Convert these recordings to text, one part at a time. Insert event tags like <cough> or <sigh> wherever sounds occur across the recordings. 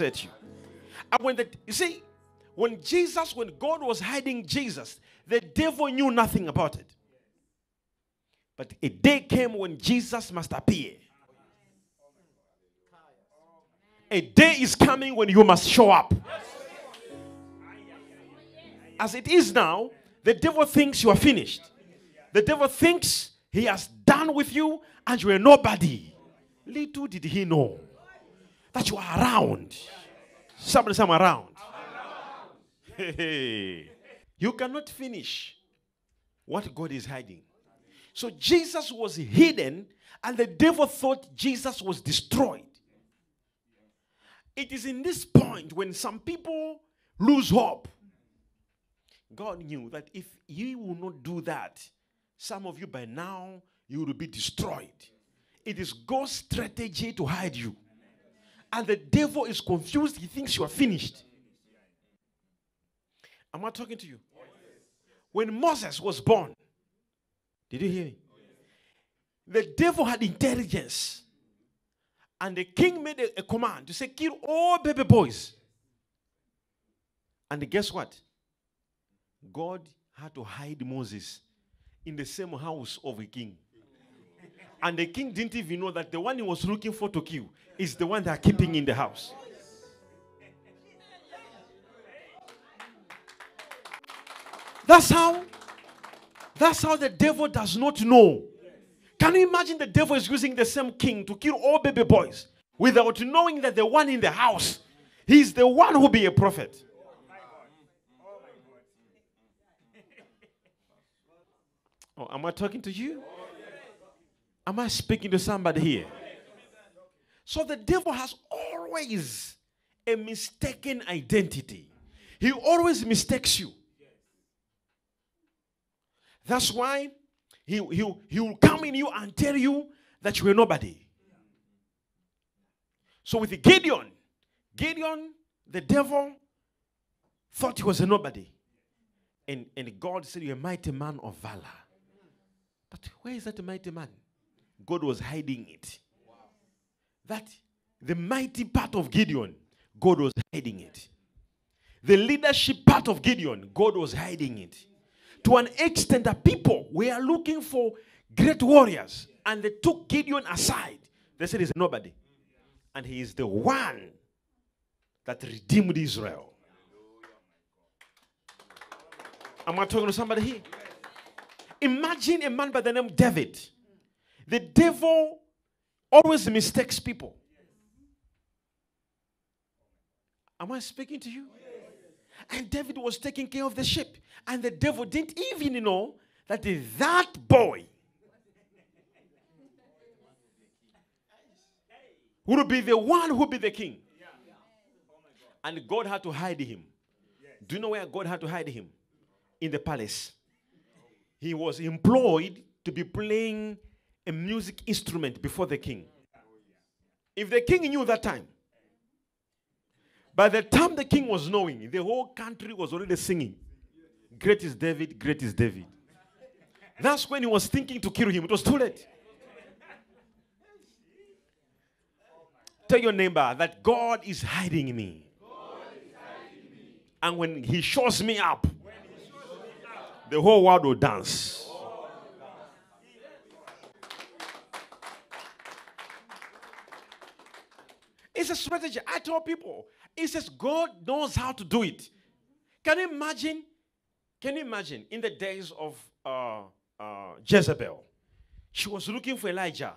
set you. And when the you see, when Jesus, when God was hiding Jesus, the devil knew nothing about it. But a day came when Jesus must appear. A day is coming when you must show up. As it is now, the devil thinks you are finished. The devil thinks he has done with you and you are nobody. Little did he know that you are around. Somebody, some around. Hey, you cannot finish what God is hiding. So Jesus was hidden, and the devil thought Jesus was destroyed. It is in this point when some people lose hope. God knew that if He will not do that, some of you by now you will be destroyed. It is God's strategy to hide you. And the devil is confused, he thinks you are finished. Am I talking to you? When Moses was born, did you hear me? The devil had intelligence. And the king made a, a command to say, kill all baby boys. And guess what? God had to hide Moses in the same house of a king. And the king didn't even know that the one he was looking for to kill is the one they are keeping in the house. That's how that's how the devil does not know. Can you imagine the devil is using the same king to kill all baby boys without knowing that the one in the house, he's the one who be a prophet. Oh, am I talking to you? Am I speaking to somebody here? So the devil has always a mistaken identity. He always mistakes you. That's why he, he, he will come in you and tell you that you are nobody. So with Gideon, Gideon, the devil thought he was a nobody. And, and God said, You're a mighty man of valor. But where is that mighty man? God was hiding it. That the mighty part of Gideon, God was hiding it. The leadership part of Gideon, God was hiding it. To an extent that people were looking for great warriors and they took Gideon aside. They said he's nobody. And he is the one that redeemed Israel. Am I talking to somebody here? Imagine a man by the name David. The devil always mistakes people. Am I speaking to you? And David was taking care of the sheep. And the devil didn't even know that that boy would be the one who be the king. And God had to hide him. Do you know where God had to hide him? In the palace. He was employed to be playing a music instrument before the king. If the king knew that time, by the time the king was knowing, the whole country was already singing, Great is David, great is David. That's when he was thinking to kill him. It was too late. Tell your neighbor that God is hiding me. And when he shows me up, the whole world will dance. It's a strategy. I tell people, it says God knows how to do it. Can you imagine? Can you imagine in the days of uh, uh, Jezebel? She was looking for Elijah.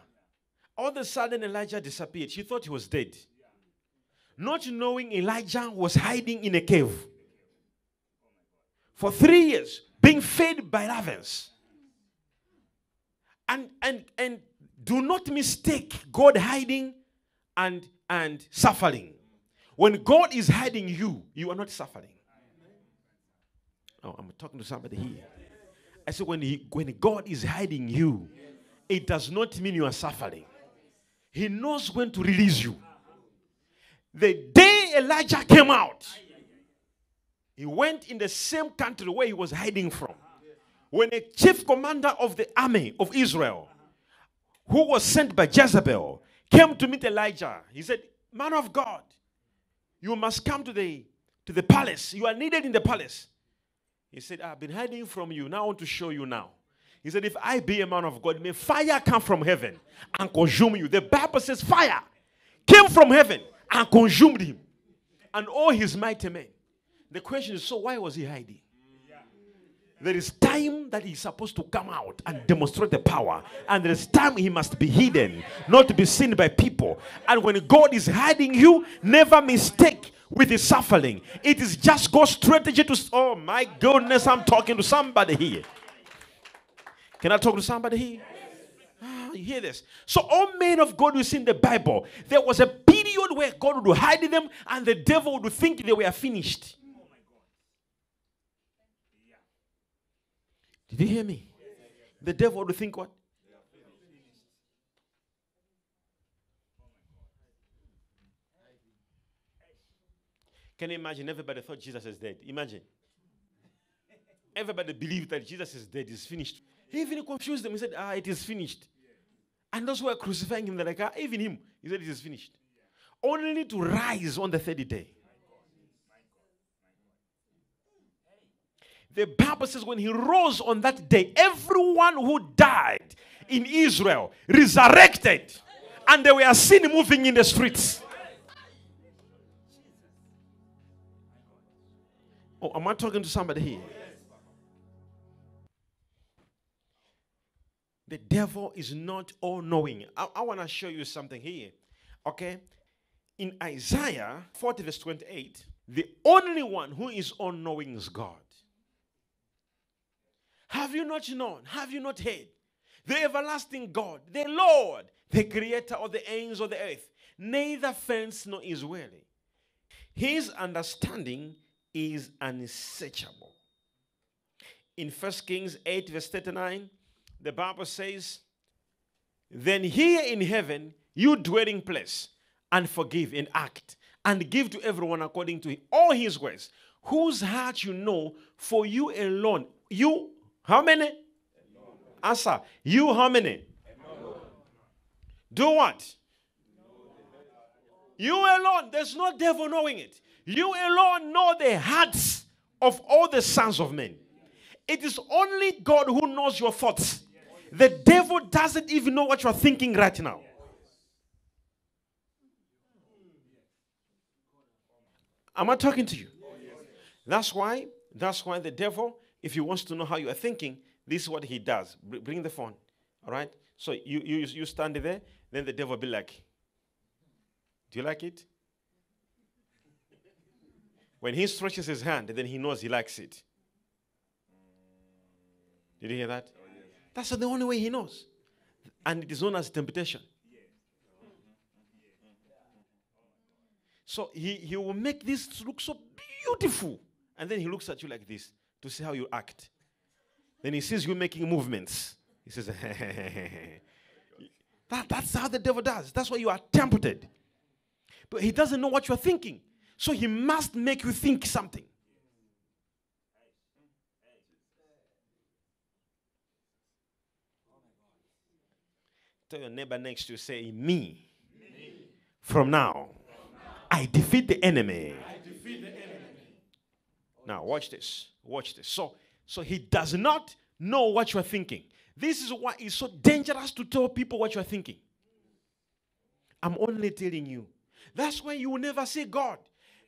All of a sudden, Elijah disappeared. She thought he was dead. Not knowing Elijah was hiding in a cave for three years, being fed by ravens. And and and do not mistake God hiding and and suffering. When God is hiding you, you are not suffering. Oh, I'm talking to somebody here. I said, when, he, when God is hiding you, it does not mean you are suffering. He knows when to release you. The day Elijah came out, he went in the same country where he was hiding from. When a chief commander of the army of Israel, who was sent by Jezebel, came to meet Elijah, he said, Man of God, You must come to the to the palace. You are needed in the palace. He said, I've been hiding from you. Now I want to show you now. He said, If I be a man of God, may fire come from heaven and consume you. The Bible says fire came from heaven and consumed him and all his mighty men. The question is so why was he hiding? There is time that he's supposed to come out and demonstrate the power, and there is time he must be hidden, not to be seen by people. And when God is hiding you, never mistake with his suffering. It is just God's strategy to. Oh my goodness, I'm talking to somebody here. Can I talk to somebody here? Ah, you hear this? So, all men of God we see in the Bible, there was a period where God would hide them and the devil would think they were finished. Did you hear me? The devil would think what? Can you imagine? Everybody thought Jesus is dead. Imagine. Everybody believed that Jesus is dead, he's finished. He even confused them. He said, Ah, it is finished. And those who were crucifying him, they're like, ah, even him, he said, It is finished. Only to rise on the third day. The Bible says when he rose on that day, everyone who died in Israel resurrected, and they were seen moving in the streets. Oh, am I talking to somebody here? The devil is not all knowing. I, I want to show you something here. Okay? In Isaiah 40, verse 28, the only one who is all knowing is God. Have you not known? Have you not heard? The everlasting God, the Lord, the creator of the ends of the earth, neither faints nor is weary. His understanding is unsearchable. In 1 Kings 8, verse 39, the Bible says, Then here in heaven, you dwelling place, and forgive and act, and give to everyone according to all his ways, whose heart you know, for you alone. You, how many? Answer. You, how many? Do what? You alone. There's no devil knowing it. You alone know the hearts of all the sons of men. It is only God who knows your thoughts. The devil doesn't even know what you're thinking right now. Am I talking to you? That's why, that's why the devil, if he wants to know how you are thinking, this is what he does. Bring the phone. All right? So you, you, you stand there, then the devil will be like, Do you like it? When he stretches his hand, then he knows he likes it. Did you hear that? Oh, That's the only way he knows. And it is known as temptation. So he, he will make this look so beautiful. And then he looks at you like this to see how you act. Then he sees you making movements. He says, <laughs> that, That's how the devil does. That's why you are tempted. But he doesn't know what you're thinking. So he must make you think something. Tell your neighbor next to you, say, Me. me. From, now, From now, I defeat the enemy. Defeat the enemy. Now, watch this. Watch this. So, so he does not know what you're thinking. This is why it's so dangerous to tell people what you're thinking. I'm only telling you. That's why you will never see God.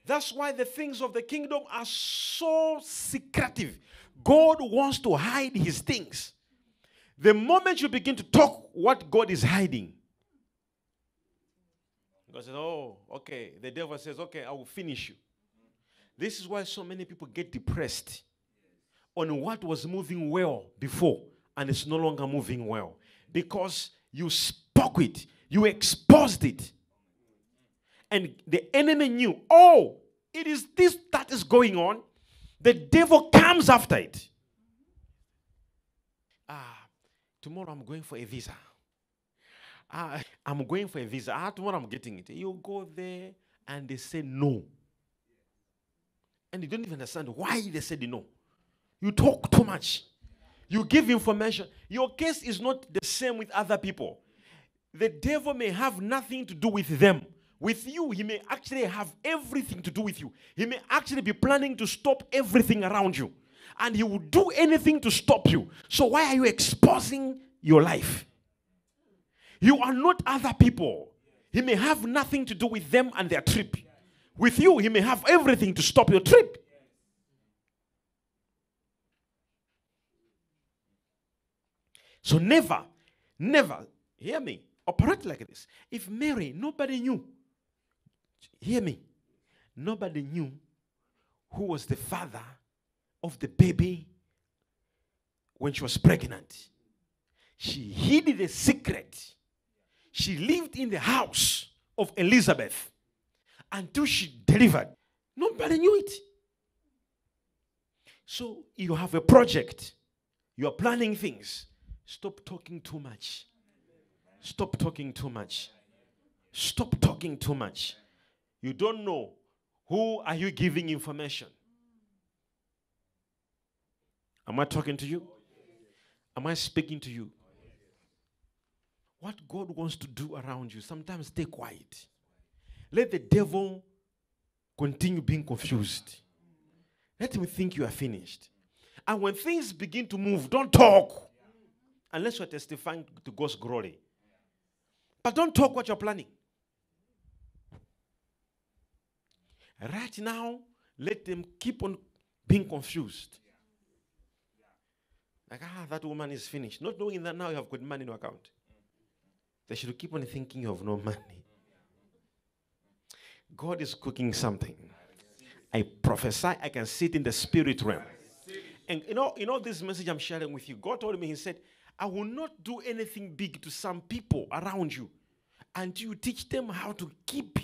That's why the things of the kingdom are so secretive. God wants to hide his things. The moment you begin to talk what God is hiding, God says, Oh, okay. The devil says, Okay, I will finish you. This is why so many people get depressed on what was moving well before and it's no longer moving well because you spoke it, you exposed it. And the enemy knew, oh, it is this that is going on. The devil comes after it. Ah, tomorrow I'm going for a visa. Ah, I'm going for a visa. Ah, tomorrow I'm getting it. You go there and they say no. And you don't even understand why they said no. You talk too much. You give information. Your case is not the same with other people. The devil may have nothing to do with them, with you, he may actually have everything to do with you. He may actually be planning to stop everything around you. And he will do anything to stop you. So, why are you exposing your life? You are not other people. He may have nothing to do with them and their trip. With you, he may have everything to stop your trip. So never, never, hear me, operate like this. If Mary, nobody knew, hear me, nobody knew who was the father of the baby when she was pregnant. She hid the secret. She lived in the house of Elizabeth until she delivered. Nobody knew it. So you have a project, you are planning things. Stop talking too much. Stop talking too much. Stop talking too much. You don't know who are you giving information. Am I talking to you? Am I speaking to you? What God wants to do around you, sometimes stay quiet. Let the devil continue being confused. Let him think you are finished. And when things begin to move, don't talk unless you're testifying to God's glory. But don't talk what you're planning. Right now, let them keep on being confused. Like, ah, that woman is finished. Not knowing that now you have got money in your account. They should keep on thinking you have no money. God is cooking something. I prophesy, I can see it in the spirit realm. And you know, you know this message I'm sharing with you. God told me, He said, I will not do anything big to some people around you until you teach them how to keep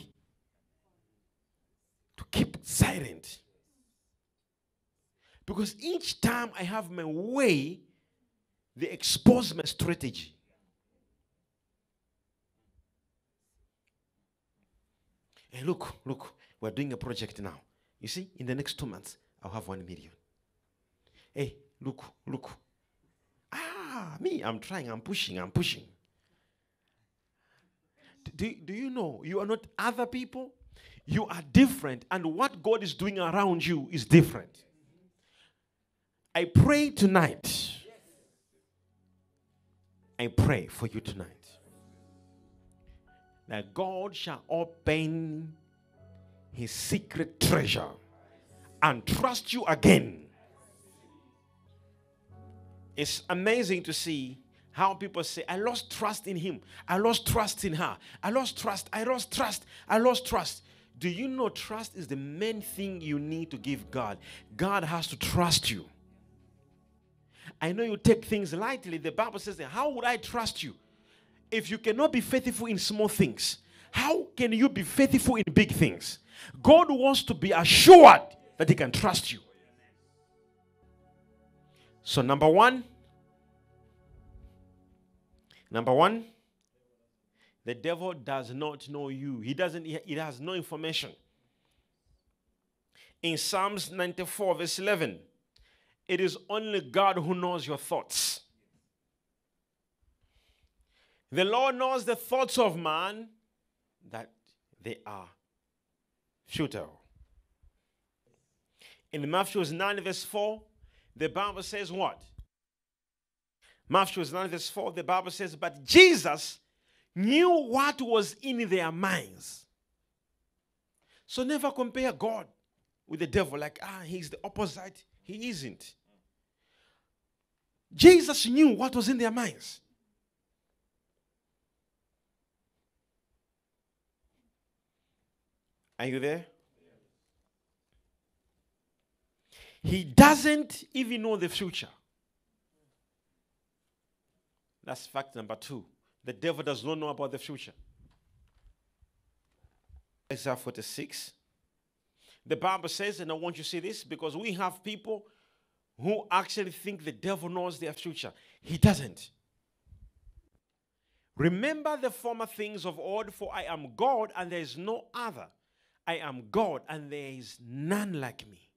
to keep silent. Because each time I have my way, they expose my strategy. Hey, look, look, we're doing a project now. You see, in the next two months, I'll have one million. Hey, look, look. Ah, me, I'm trying, I'm pushing, I'm pushing. Do, do you know you are not other people? You are different, and what God is doing around you is different. I pray tonight. I pray for you tonight that God shall open his secret treasure and trust you again. It's amazing to see how people say, I lost trust in him. I lost trust in her. I lost trust. I lost trust. I lost trust. Do you know trust is the main thing you need to give God? God has to trust you. I know you take things lightly. The Bible says, How would I trust you? If you cannot be faithful in small things, how can you be faithful in big things? God wants to be assured that He can trust you. So, number one, number one, the devil does not know you. He doesn't, he has no information. In Psalms 94, verse 11, it is only God who knows your thoughts. The Lord knows the thoughts of man that they are futile. In Matthew 9, verse 4, the Bible says what? Matthew 9, verse 4, the Bible says, But Jesus knew what was in their minds. So never compare God with the devil, like, ah, he's the opposite. He isn't. Jesus knew what was in their minds. Are you there? He doesn't even know the future. That's fact number two. The devil does not know about the future. Isaiah 46. The Bible says, and I want you to see this because we have people who actually think the devil knows their future. He doesn't. Remember the former things of old, for I am God and there is no other. I am God and there is none like me.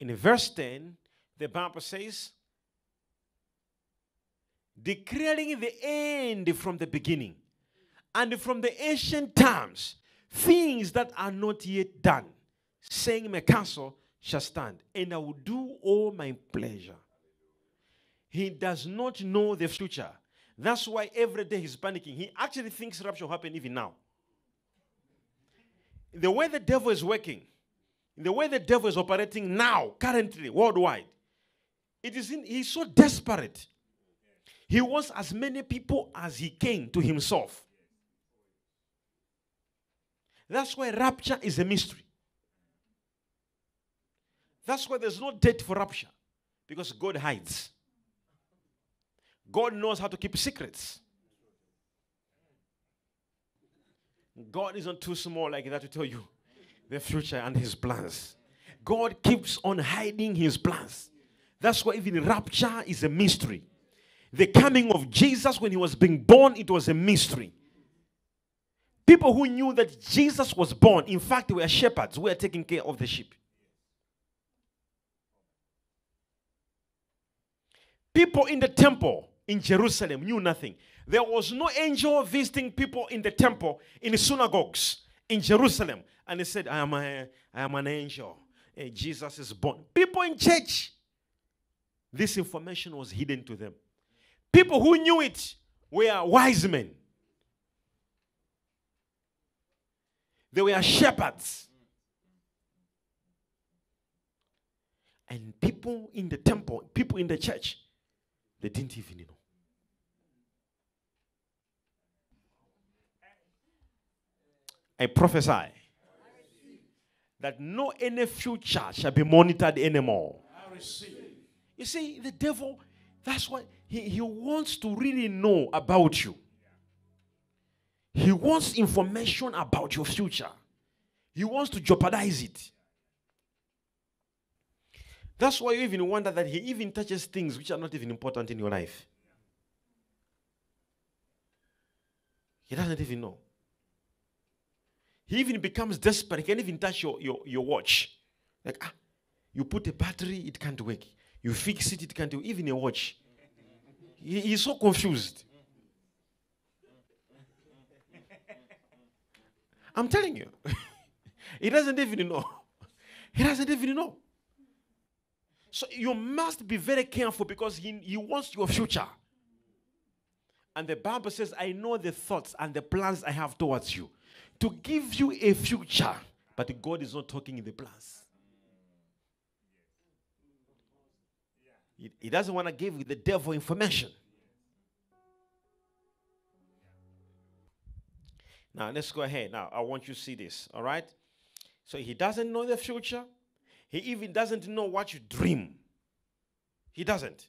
In verse 10, the Bible says, declaring the end from the beginning and from the ancient times, things that are not yet done, saying, My counsel shall stand, and I will do all my pleasure. He does not know the future. That's why every day he's panicking. He actually thinks rapture will happen even now. The way the devil is working, the way the devil is operating now, currently, worldwide, it is in, he's so desperate. He wants as many people as he can to himself. That's why rapture is a mystery. That's why there's no date for rapture because God hides. God knows how to keep secrets. God isn't too small like that to tell you the future and his plans. God keeps on hiding his plans. That's why even rapture is a mystery. The coming of Jesus when he was being born, it was a mystery. People who knew that Jesus was born, in fact, were shepherds who were taking care of the sheep. People in the temple in Jerusalem knew nothing. There was no angel visiting people in the temple, in the synagogues in Jerusalem. And he said, I am, a, I am an angel. Hey, Jesus is born. People in church, this information was hidden to them. People who knew it were wise men. They were shepherds. And people in the temple, people in the church, they didn't even know. I prophesy that no any future shall be monitored anymore. You see, the devil, that's why he, he wants to really know about you. He wants information about your future. He wants to jeopardize it. That's why you even wonder that he even touches things which are not even important in your life. He doesn't even know. He even becomes desperate. He can't even touch your, your, your watch. Like, ah, you put a battery, it can't work. You fix it, it can't do even a watch. He, he's so confused. I'm telling you. <laughs> he doesn't even know. He doesn't even know. So you must be very careful because he, he wants your future. And the Bible says, I know the thoughts and the plans I have towards you to give you a future. But God is not talking in the plans. He, doesn't want to give the devil information. Now, let's go ahead. Now, I want you to see this, all right? So, he doesn't know the future. He even doesn't know what you dream. He doesn't.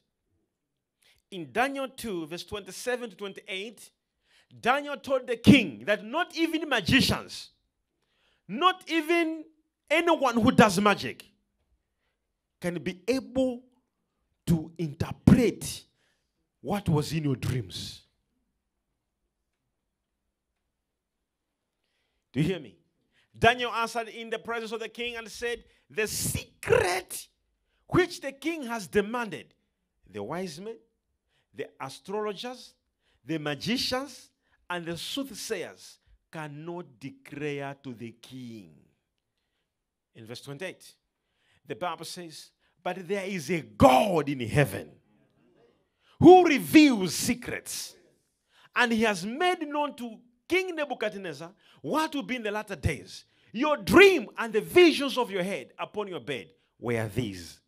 In Daniel 2, verse 27 to 28, Daniel told the king that not even magicians, not even anyone who does magic, can be able to interpret what was in your dreams. Do you hear me? Daniel answered in the presence of the king and said, The secret which the king has demanded, the wise men, the astrologers, the magicians, and the soothsayers cannot declare to the king. In verse 28, the Bible says, But there is a God in heaven who reveals secrets, and he has made known to King Nebuchadnezzar what will be in the latter days. Your dream and the visions of your head upon your bed were these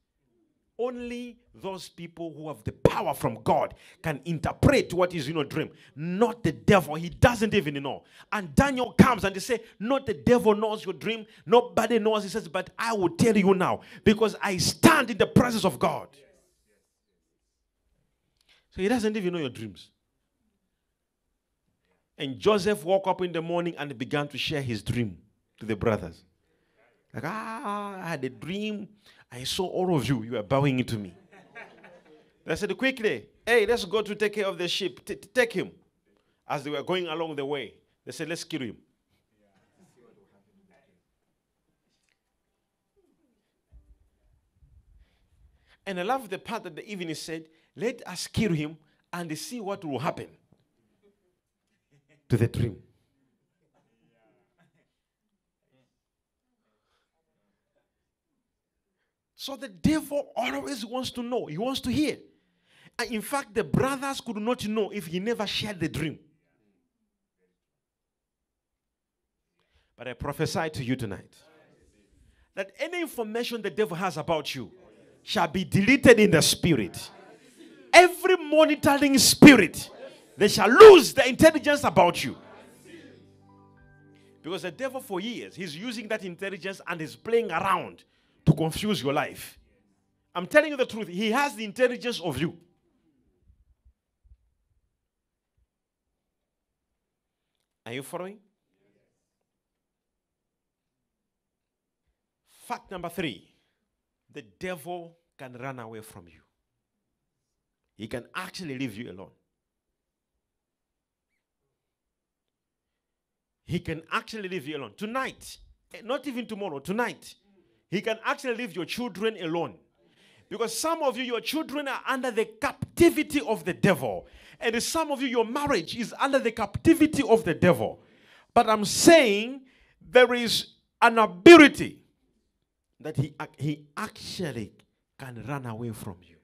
only those people who have the power from God can interpret what is in a dream, not the devil. He doesn't even know. And Daniel comes and they say, Not the devil knows your dream, nobody knows. He says, But I will tell you now because I stand in the presence of God. So he doesn't even know your dreams. And Joseph woke up in the morning and began to share his dream to the brothers. Like, ah, I had a dream I saw all of you, you are bowing into me. They said, quickly, hey, let's go to take care of the sheep. T- take him. As they were going along the way, they said, let's kill him. And I love the part that the evening said, let us kill him and see what will happen to the dream. So the devil always wants to know, he wants to hear. And in fact, the brothers could not know if he never shared the dream. But I prophesy to you tonight that any information the devil has about you shall be deleted in the spirit. Every monitoring spirit, they shall lose the intelligence about you. Because the devil, for years, he's using that intelligence and is playing around to confuse your life. I'm telling you the truth. He has the intelligence of you. Are you following? Fact number three the devil can run away from you, he can actually leave you alone. He can actually leave you alone. Tonight, eh, not even tomorrow, tonight, he can actually leave your children alone. Because some of you, your children are under the captivity of the devil. And some of you, your marriage is under the captivity of the devil. But I'm saying there is an ability that he, he actually can run away from you.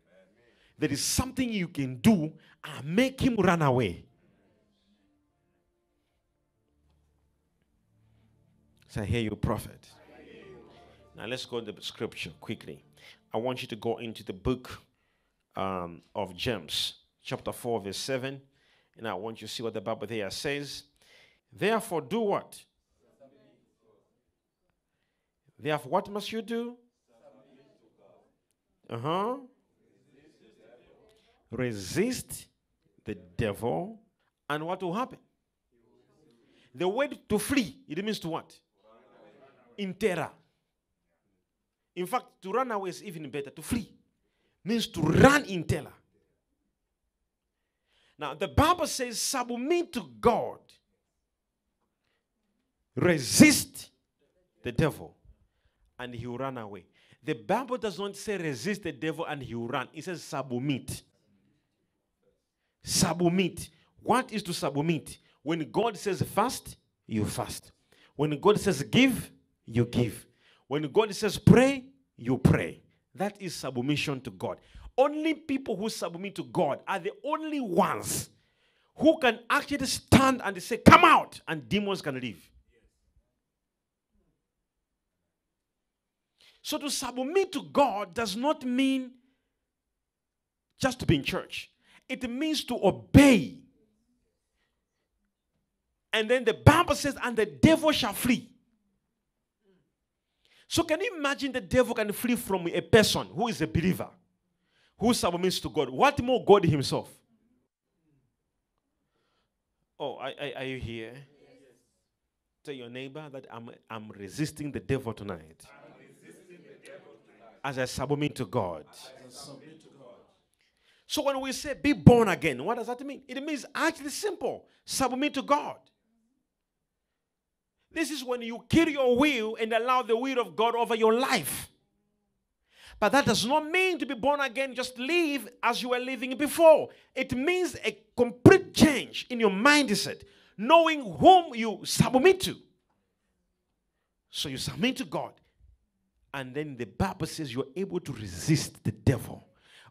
There is something you can do and make him run away. So I hear you, prophet. Now let's go to the scripture quickly. I want you to go into the book um, of James, chapter 4, verse 7. And I want you to see what the Bible there says. Therefore, do what? Therefore, what must you do? Uh huh. Resist the devil, and what will happen? The word to flee, it means to what? In terror. In fact, to run away is even better. To flee means to run in terror. Now, the Bible says, submit to God, resist the devil, and he will run away. The Bible does not say resist the devil and he will run. It says submit. Submit. What is to submit? When God says fast, you fast. When God says give, you give. When God says pray, you pray. That is submission to God. Only people who submit to God are the only ones who can actually stand and say, Come out, and demons can leave. So to submit to God does not mean just to be in church, it means to obey. And then the Bible says, and the devil shall flee. So can you imagine the devil can flee from a person who is a believer, who submits to God? What more God Himself? Oh, are, are you here? Tell your neighbor that I'm, I'm resisting the devil tonight as I submit to God. So when we say be born again, what does that mean? It means actually simple submit to God. This is when you kill your will and allow the will of God over your life. But that does not mean to be born again, just live as you were living before. It means a complete change in your mindset, knowing whom you submit to. So you submit to God. And then the Bible says you're able to resist the devil.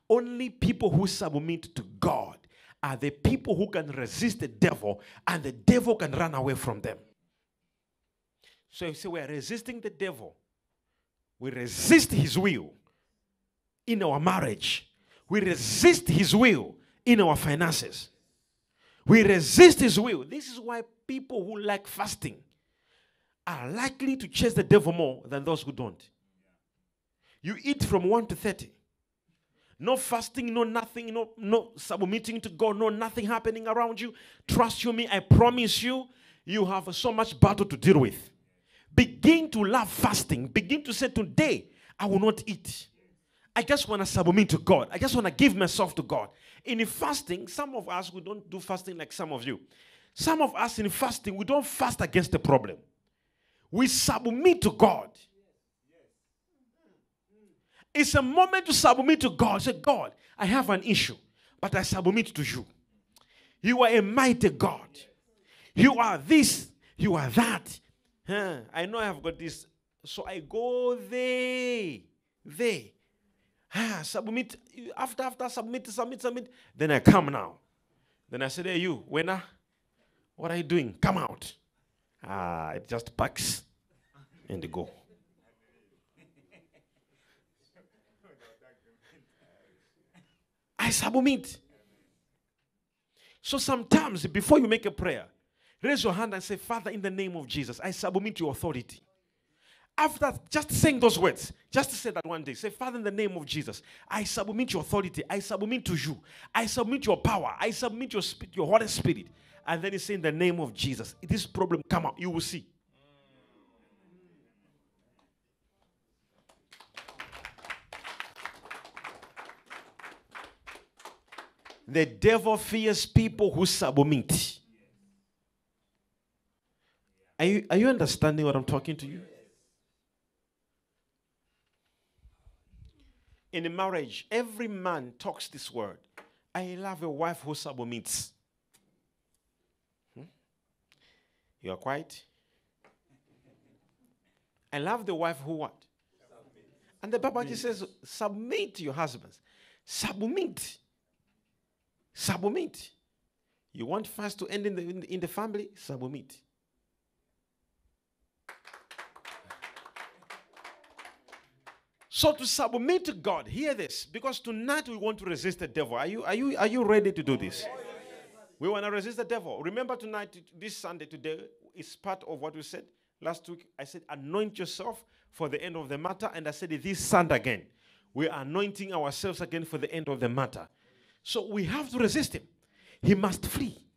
Only people who submit to God are the people who can resist the devil, and the devil can run away from them. So you say we are resisting the devil, we resist his will in our marriage, we resist his will in our finances, we resist his will. This is why people who like fasting are likely to chase the devil more than those who don't. You eat from 1 to 30. No fasting, no nothing, no, no submitting to God, no nothing happening around you. Trust you me, I promise you, you have so much battle to deal with. Begin to love fasting. Begin to say, Today, I will not eat. I just want to submit to God. I just want to give myself to God. In fasting, some of us, we don't do fasting like some of you. Some of us in fasting, we don't fast against the problem. We submit to God. It's a moment to submit to God. Say, God, I have an issue, but I submit to you. You are a mighty God. You are this, you are that. Huh? I know I have got this. So I go there, there, submit. After, after, submit, submit, submit. Then I come now. Then I said, Hey, you, winner, what are you doing? Come out. Ah, it just packs and go. I submit. So sometimes before you make a prayer, raise your hand and say, Father, in the name of Jesus, I submit to your authority. After just saying those words, just say that one day. Say, Father, in the name of Jesus, I submit your authority. I submit to you. I submit your power. I submit your spirit, your Holy Spirit. And then he say, in the name of Jesus, this problem come out. You will see. The devil fears people who submit. Are you, are you understanding what I'm talking to you? In a marriage, every man talks this word I love a wife who submits. Hmm? You are quiet? I love the wife who what? Submit. And the Bible just says, submit to your husbands. Submit. Submit. You want fast to end in the, in the, in the family? Submit. So to submit to God, hear this, because tonight we want to resist the devil. Are you are you are you ready to do this? We want to resist the devil. Remember tonight, this Sunday, today is part of what we said last week. I said, anoint yourself for the end of the matter, and I said this Sunday again. We are anointing ourselves again for the end of the matter. So we have to resist him. He must flee.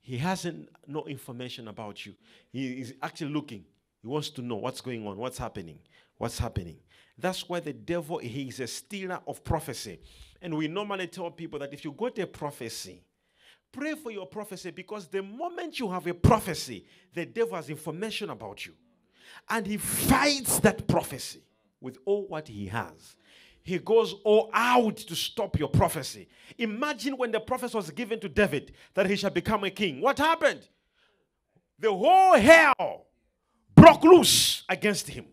He hasn't no information about you. He is actually looking. He wants to know what's going on, what's happening, what's happening. That's why the devil he is a stealer of prophecy. And we normally tell people that if you got a prophecy, pray for your prophecy because the moment you have a prophecy, the devil has information about you. And he fights that prophecy with all what he has he goes all out to stop your prophecy. Imagine when the prophecy was given to David that he shall become a king. What happened? The whole hell broke loose against him.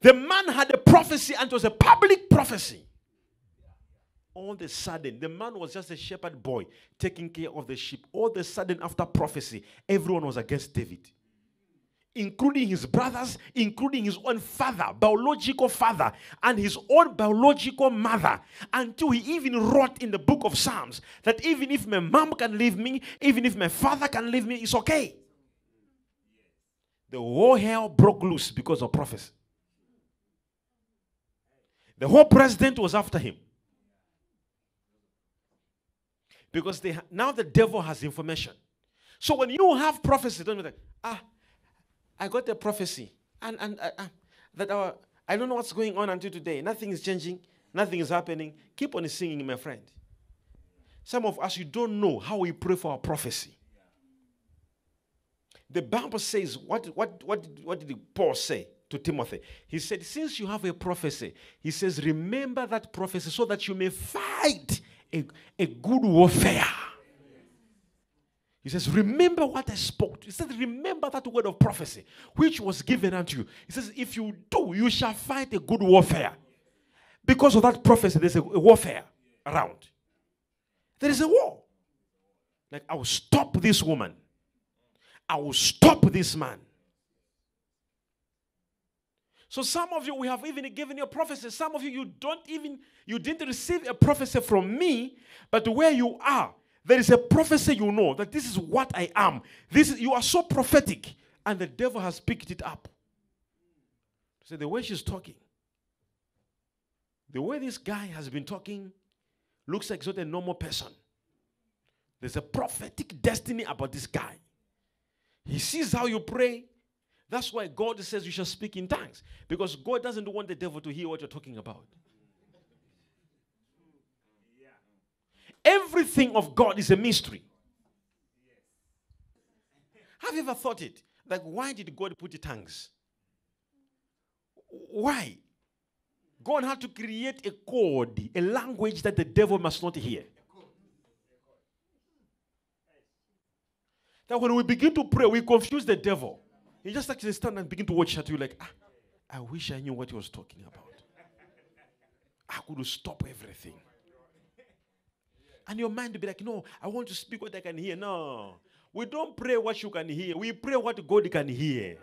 The man had a prophecy and it was a public prophecy. All of a sudden, the man was just a shepherd boy taking care of the sheep. All of a sudden, after prophecy, everyone was against David including his brothers, including his own father, biological father, and his own biological mother, until he even wrote in the book of Psalms that even if my mom can leave me, even if my father can leave me, it's okay. The whole hell broke loose because of prophecy. The whole president was after him. Because they, now the devil has information. So when you have prophecy, don't be like, ah, I got a prophecy, and, and uh, uh, that our, I don't know what's going on until today. Nothing is changing, nothing is happening. Keep on singing, my friend. Some of us, you don't know how we pray for our prophecy. The Bible says, what, what, what, what did Paul say to Timothy? He said, Since you have a prophecy, he says, Remember that prophecy so that you may fight a, a good warfare. He says, Remember what I spoke. He says, Remember that word of prophecy which was given unto you. He says, If you do, you shall fight a good warfare. Because of that prophecy, there's a, warfare around. There is a war. Like, I will stop this woman, I will stop this man. So some of you, we have even given you a prophecy. Some of you, you don't even, you didn't receive a prophecy from me, but where you are, there is a prophecy you know that this is what I am. This is, you are so prophetic, and the devil has picked it up. So the way she's talking, the way this guy has been talking, looks like not a normal person. There's a prophetic destiny about this guy. He sees how you pray. That's why God says you shall speak in tongues. Because God doesn't want the devil to hear what you're talking about. Everything of God is a mystery. Have you ever thought it? Like, why did God put tongues? Why? God had to create a code, a language that the devil must not hear. That when we begin to pray, we confuse the devil. He just actually stand and begin to watch at you like, ah, I wish I knew what he was talking about. I could stop everything. And your mind will be like, no, I want to speak what I can hear. No. We don't pray what you can hear. We pray what God can hear.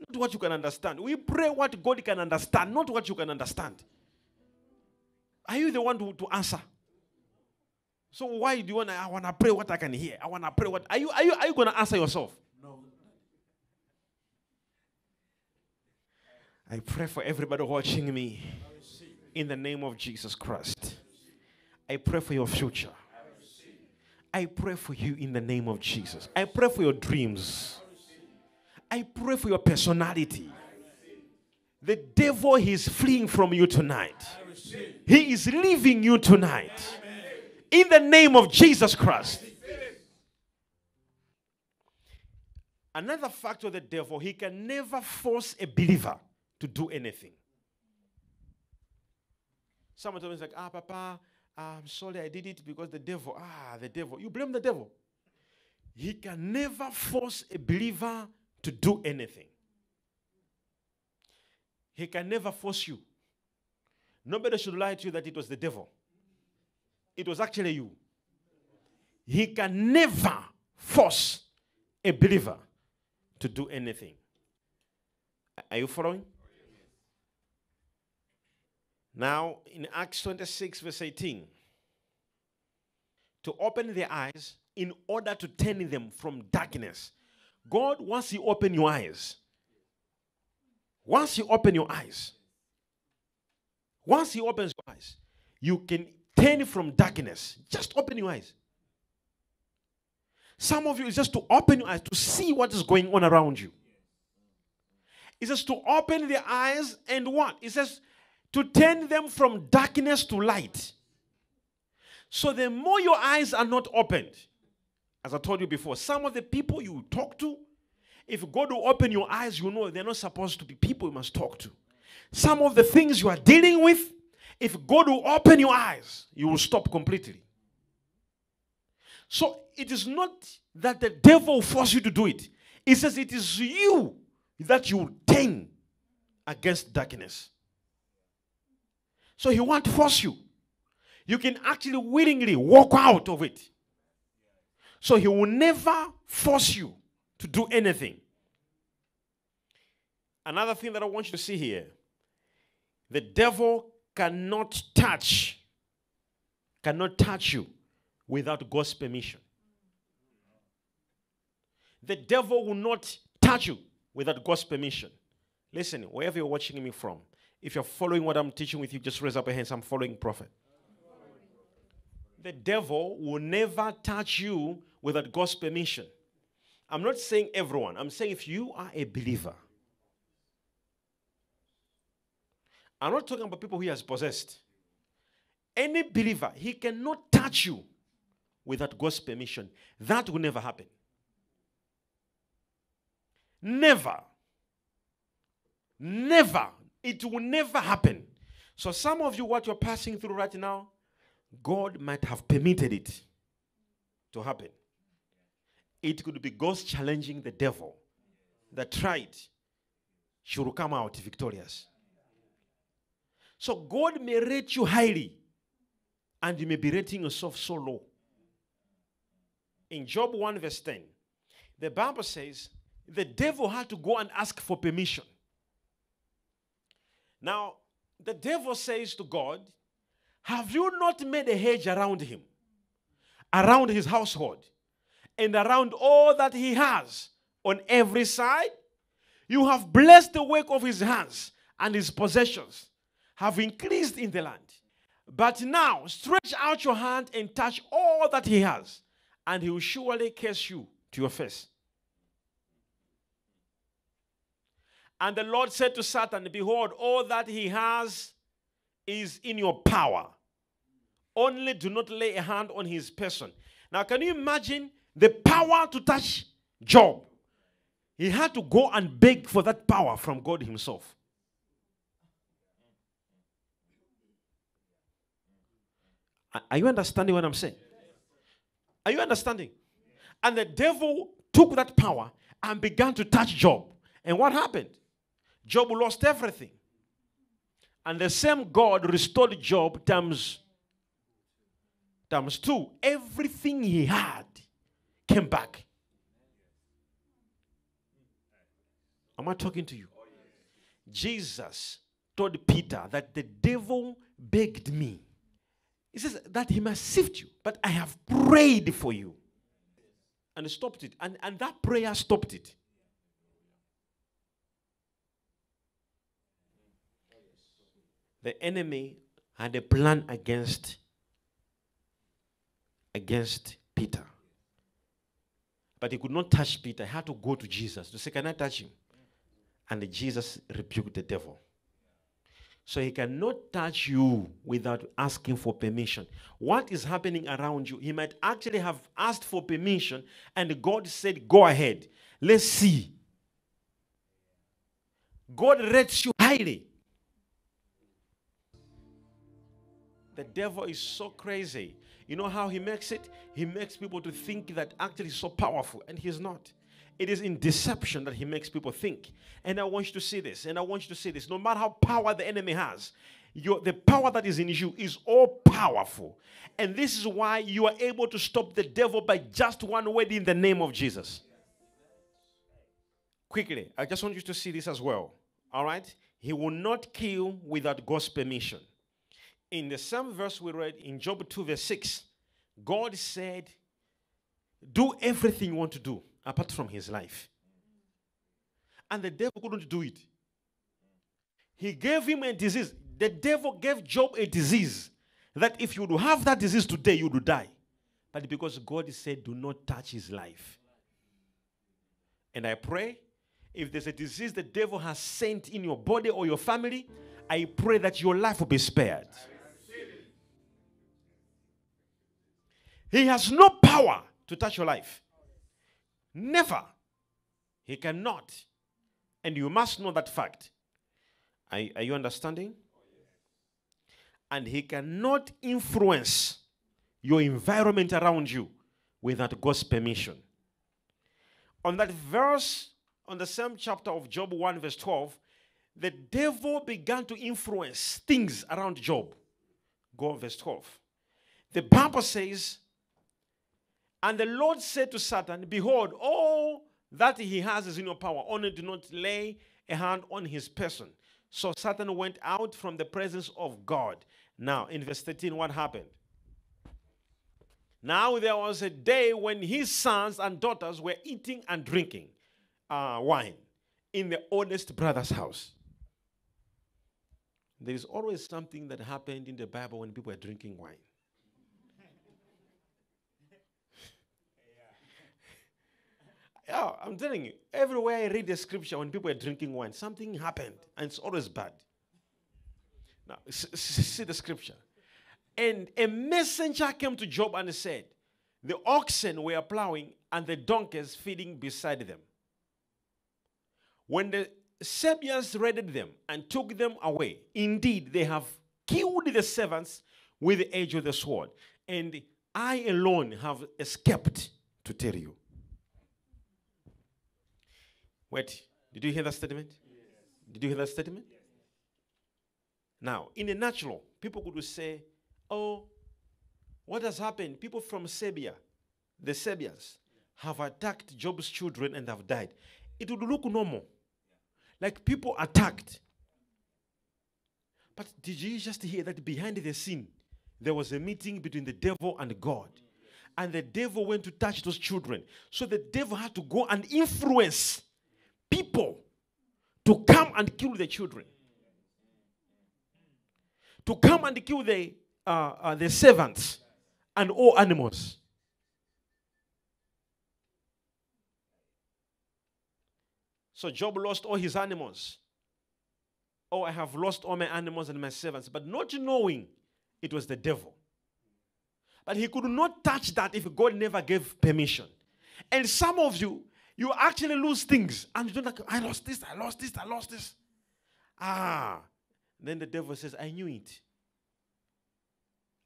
Not what you can understand. We pray what God can understand, not what you can understand. Are you the one to, to answer? So why do you want to I want to pray what I can hear? I want to pray what are you are you are you going to answer yourself? No. I pray for everybody watching me in the name of Jesus Christ. I pray for your future. I pray for you in the name of Jesus. I pray for your dreams. I pray for your personality. The devil is fleeing from you tonight. He is leaving you tonight. In the name of Jesus Christ. Another factor of the devil, he can never force a believer to do anything. Someone told me, like, ah, Papa, I'm sorry I did it because the devil, ah, the devil. You blame the devil. He can never force a believer to do anything. He can never force you. Nobody should lie to you that it was the devil. It was actually you. He can never force a believer to do anything. Are you following? Now, in Acts 26, verse 18, to open their eyes in order to turn them from darkness. God, once you open your eyes, once you open your eyes, once He opens your eyes, you can turn from darkness. Just open your eyes. Some of you is just to open your eyes to see what is going on around you. It says to open the eyes and what? It says to turn them from darkness to light. So the more your eyes are not opened, as I told you before, some of the people you talk to, if God will open your eyes, you know they're not supposed to be people you must talk to. Some of the things you are dealing with, if God will open your eyes, you will stop completely. So it is not that the devil will force you to do it. It says it is you that you turn against darkness. So he won't force you. You can actually willingly walk out of it. So he will never force you to do anything. Another thing that I want you to see here the devil cannot touch, cannot touch you without God's permission. The devil will not touch you without God's permission. Listen, wherever you're watching me from, if you're following what I'm teaching with you, just raise up your hands. I'm following prophet. The devil will never touch you without God's permission. I'm not saying everyone. I'm saying if you are a believer. I'm not talking about people he has possessed. Any believer, he cannot touch you without God's permission. That will never happen. Never. Never. It will never happen. So, some of you, what you're passing through right now, God might have permitted it to happen. It could be God challenging the devil that tried, she will come out victorious. So, God may rate you highly, and you may be rating yourself so low. In Job 1, verse 10, the Bible says the devil had to go and ask for permission. Now, the devil says to God, Have you not made a hedge around him, around his household, and around all that he has on every side? You have blessed the work of his hands, and his possessions have increased in the land. But now, stretch out your hand and touch all that he has, and he will surely curse you to your face. And the Lord said to Satan, Behold, all that he has is in your power. Only do not lay a hand on his person. Now, can you imagine the power to touch Job? He had to go and beg for that power from God Himself. Are you understanding what I'm saying? Are you understanding? And the devil took that power and began to touch Job. And what happened? Job lost everything. And the same God restored Job times, times two. Everything he had came back. Am I talking to you? Jesus told Peter that the devil begged me. He says that he must sift you, but I have prayed for you. And stopped it. And, and that prayer stopped it. The enemy had a plan against against Peter. But he could not touch Peter. He had to go to Jesus to say, Can I touch him? And Jesus rebuked the devil. So he cannot touch you without asking for permission. What is happening around you? He might actually have asked for permission, and God said, Go ahead. Let's see. God rates you highly. The devil is so crazy. You know how he makes it? He makes people to think that actually he's so powerful, and he's not. It is in deception that he makes people think. And I want you to see this, and I want you to see this. No matter how power the enemy has, your, the power that is in you is all powerful. And this is why you are able to stop the devil by just one word in the name of Jesus. Quickly, I just want you to see this as well. All right? He will not kill without God's permission. In the same verse we read in Job 2, verse 6, God said, Do everything you want to do apart from his life. And the devil couldn't do it. He gave him a disease. The devil gave Job a disease that if you would have that disease today, you would die. But because God said, do not touch his life. And I pray if there's a disease the devil has sent in your body or your family, I pray that your life will be spared. He has no power to touch your life. Never. He cannot. And you must know that fact. Are, are you understanding? And he cannot influence your environment around you without God's permission. On that verse, on the same chapter of Job 1, verse 12, the devil began to influence things around Job. Go verse 12. The Bible says, And the Lord said to Satan, Behold, all that he has is in your power, only do not lay a hand on his person. So Satan went out from the presence of God. Now, in verse 13, what happened? Now there was a day when his sons and daughters were eating and drinking uh, wine in the oldest brother's house. There is always something that happened in the Bible when people are drinking wine. Yeah, I'm telling you, everywhere I read the scripture when people are drinking wine, something happened, and it's always bad. Now, see the scripture. And a messenger came to Job and said, The oxen were plowing and the donkeys feeding beside them. When the Sabeans raided them and took them away. Indeed, they have killed the servants with the edge of the sword. And I alone have escaped to tell you. Wait, did you hear that statement? Yes. Did you hear that statement? Yes. Now, in the natural, people could say, oh, what has happened? People from Serbia, the Sabeans, have attacked Job's children and have died. It would look normal. Like people attacked. But did you just hear that behind the scene, there was a meeting between the devil and God? And the devil went to touch those children. So the devil had to go and influence people to come and kill the children, to come and kill the, uh, uh, the servants and all animals. So Job lost all his animals. Oh, I have lost all my animals and my servants, but not knowing it was the devil. But he could not touch that if God never gave permission. And some of you, you actually lose things and you don't like, I lost this, I lost this, I lost this. Ah. Then the devil says, I knew it.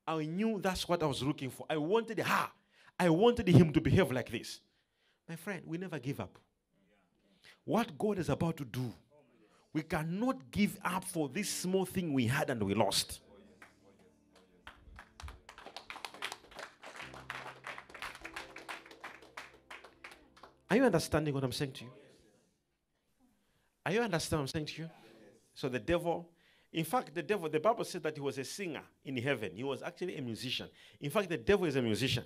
I knew that's what I was looking for. I wanted her. I wanted him to behave like this. My friend, we never give up. what God is about to do. We cannot give up for this small thing we had and we lost. Are you understanding what I'm saying to you? Are you understanding what I'm saying to you? So the devil, in fact, the devil, the Bible said that he was a singer in heaven. He was actually a musician. In fact, the devil is a musician.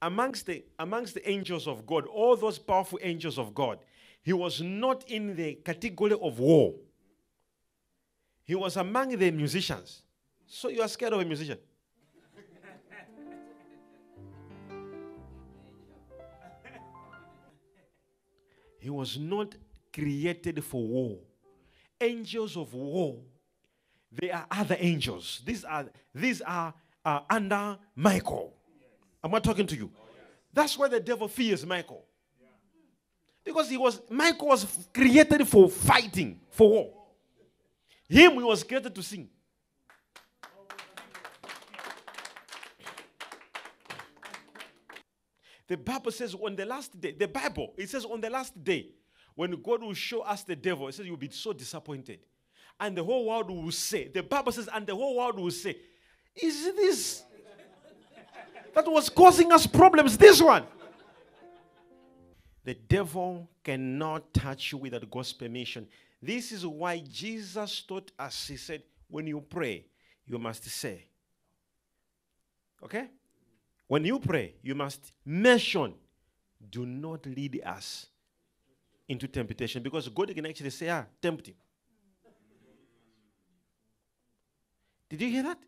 Amongst the amongst the angels of God, all those powerful angels of God, he was not in the category of war. He was among the musicians. So you are scared of a musician? He was not created for war. Angels of war, they are other angels. These are these are under Michael. Am I talking to you? That's why the devil fears Michael. Because he was Michael was created for fighting, for war. Him he was created to sing. The Bible says on the last day, the Bible, it says on the last day, when God will show us the devil, it says you'll be so disappointed. And the whole world will say, the Bible says, and the whole world will say, Is this that was causing us problems? This one. The devil cannot touch you without God's permission. This is why Jesus taught us, He said, when you pray, you must say. Okay? When you pray, you must mention, do not lead us into temptation. Because God can actually say, ah, tempt him. Did you hear that?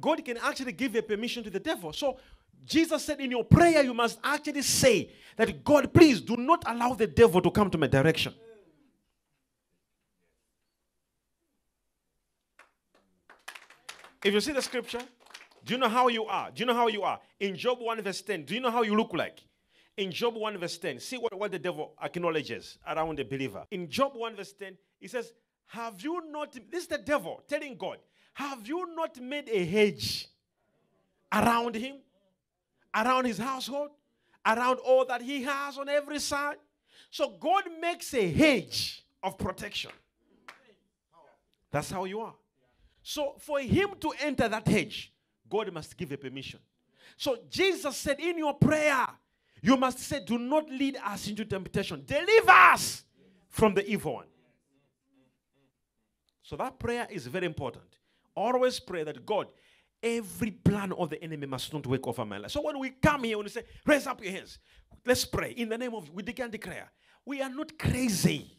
God can actually give a permission to the devil. So Jesus said, in your prayer, you must actually say that God, please do not allow the devil to come to my direction. If you see the scripture, do you know how you are? Do you know how you are? In Job 1 verse 10, do you know how you look like? In Job 1 verse 10, see what, what the devil acknowledges around the believer. In Job 1 verse 10, he says, Have you not, this is the devil telling God, have you not made a hedge around him, around his household, around all that he has on every side? So God makes a hedge of protection. That's how you are. So for him to enter that hedge, God must give a permission. So Jesus said, In your prayer, you must say, Do not lead us into temptation. Deliver us from the evil one. So that prayer is very important. Always pray that God, every plan of the enemy must not work over my life. So when we come here, when we say, raise up your hands, let's pray in the name of, we can declare, we are not crazy.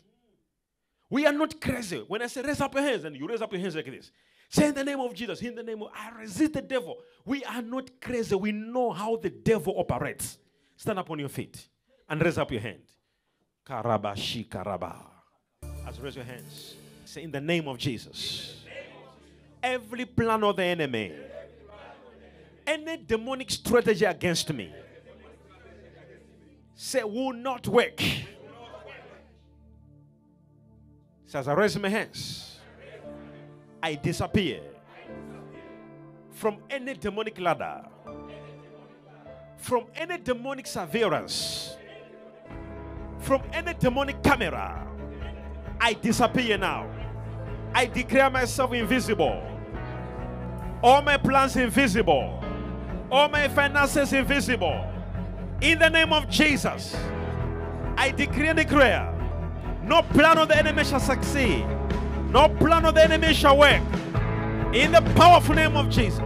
We are not crazy. When I say raise up your hands, and you raise up your hands like this, Say in the name of Jesus, in the name of I resist the devil. We are not crazy. We know how the devil operates. Stand up on your feet and raise up your hand. Karaba. As raise your hands. Say in the name of Jesus. Every plan of the enemy, any demonic strategy against me, say will not work. Says I raise my hands. I disappear from any demonic ladder, from any demonic surveillance, from any demonic camera. I disappear now. I declare myself invisible. All my plans invisible. All my finances invisible. In the name of Jesus, I decree and declare no plan of the enemy shall succeed. No plan of the enemy shall work. In the powerful name of Jesus.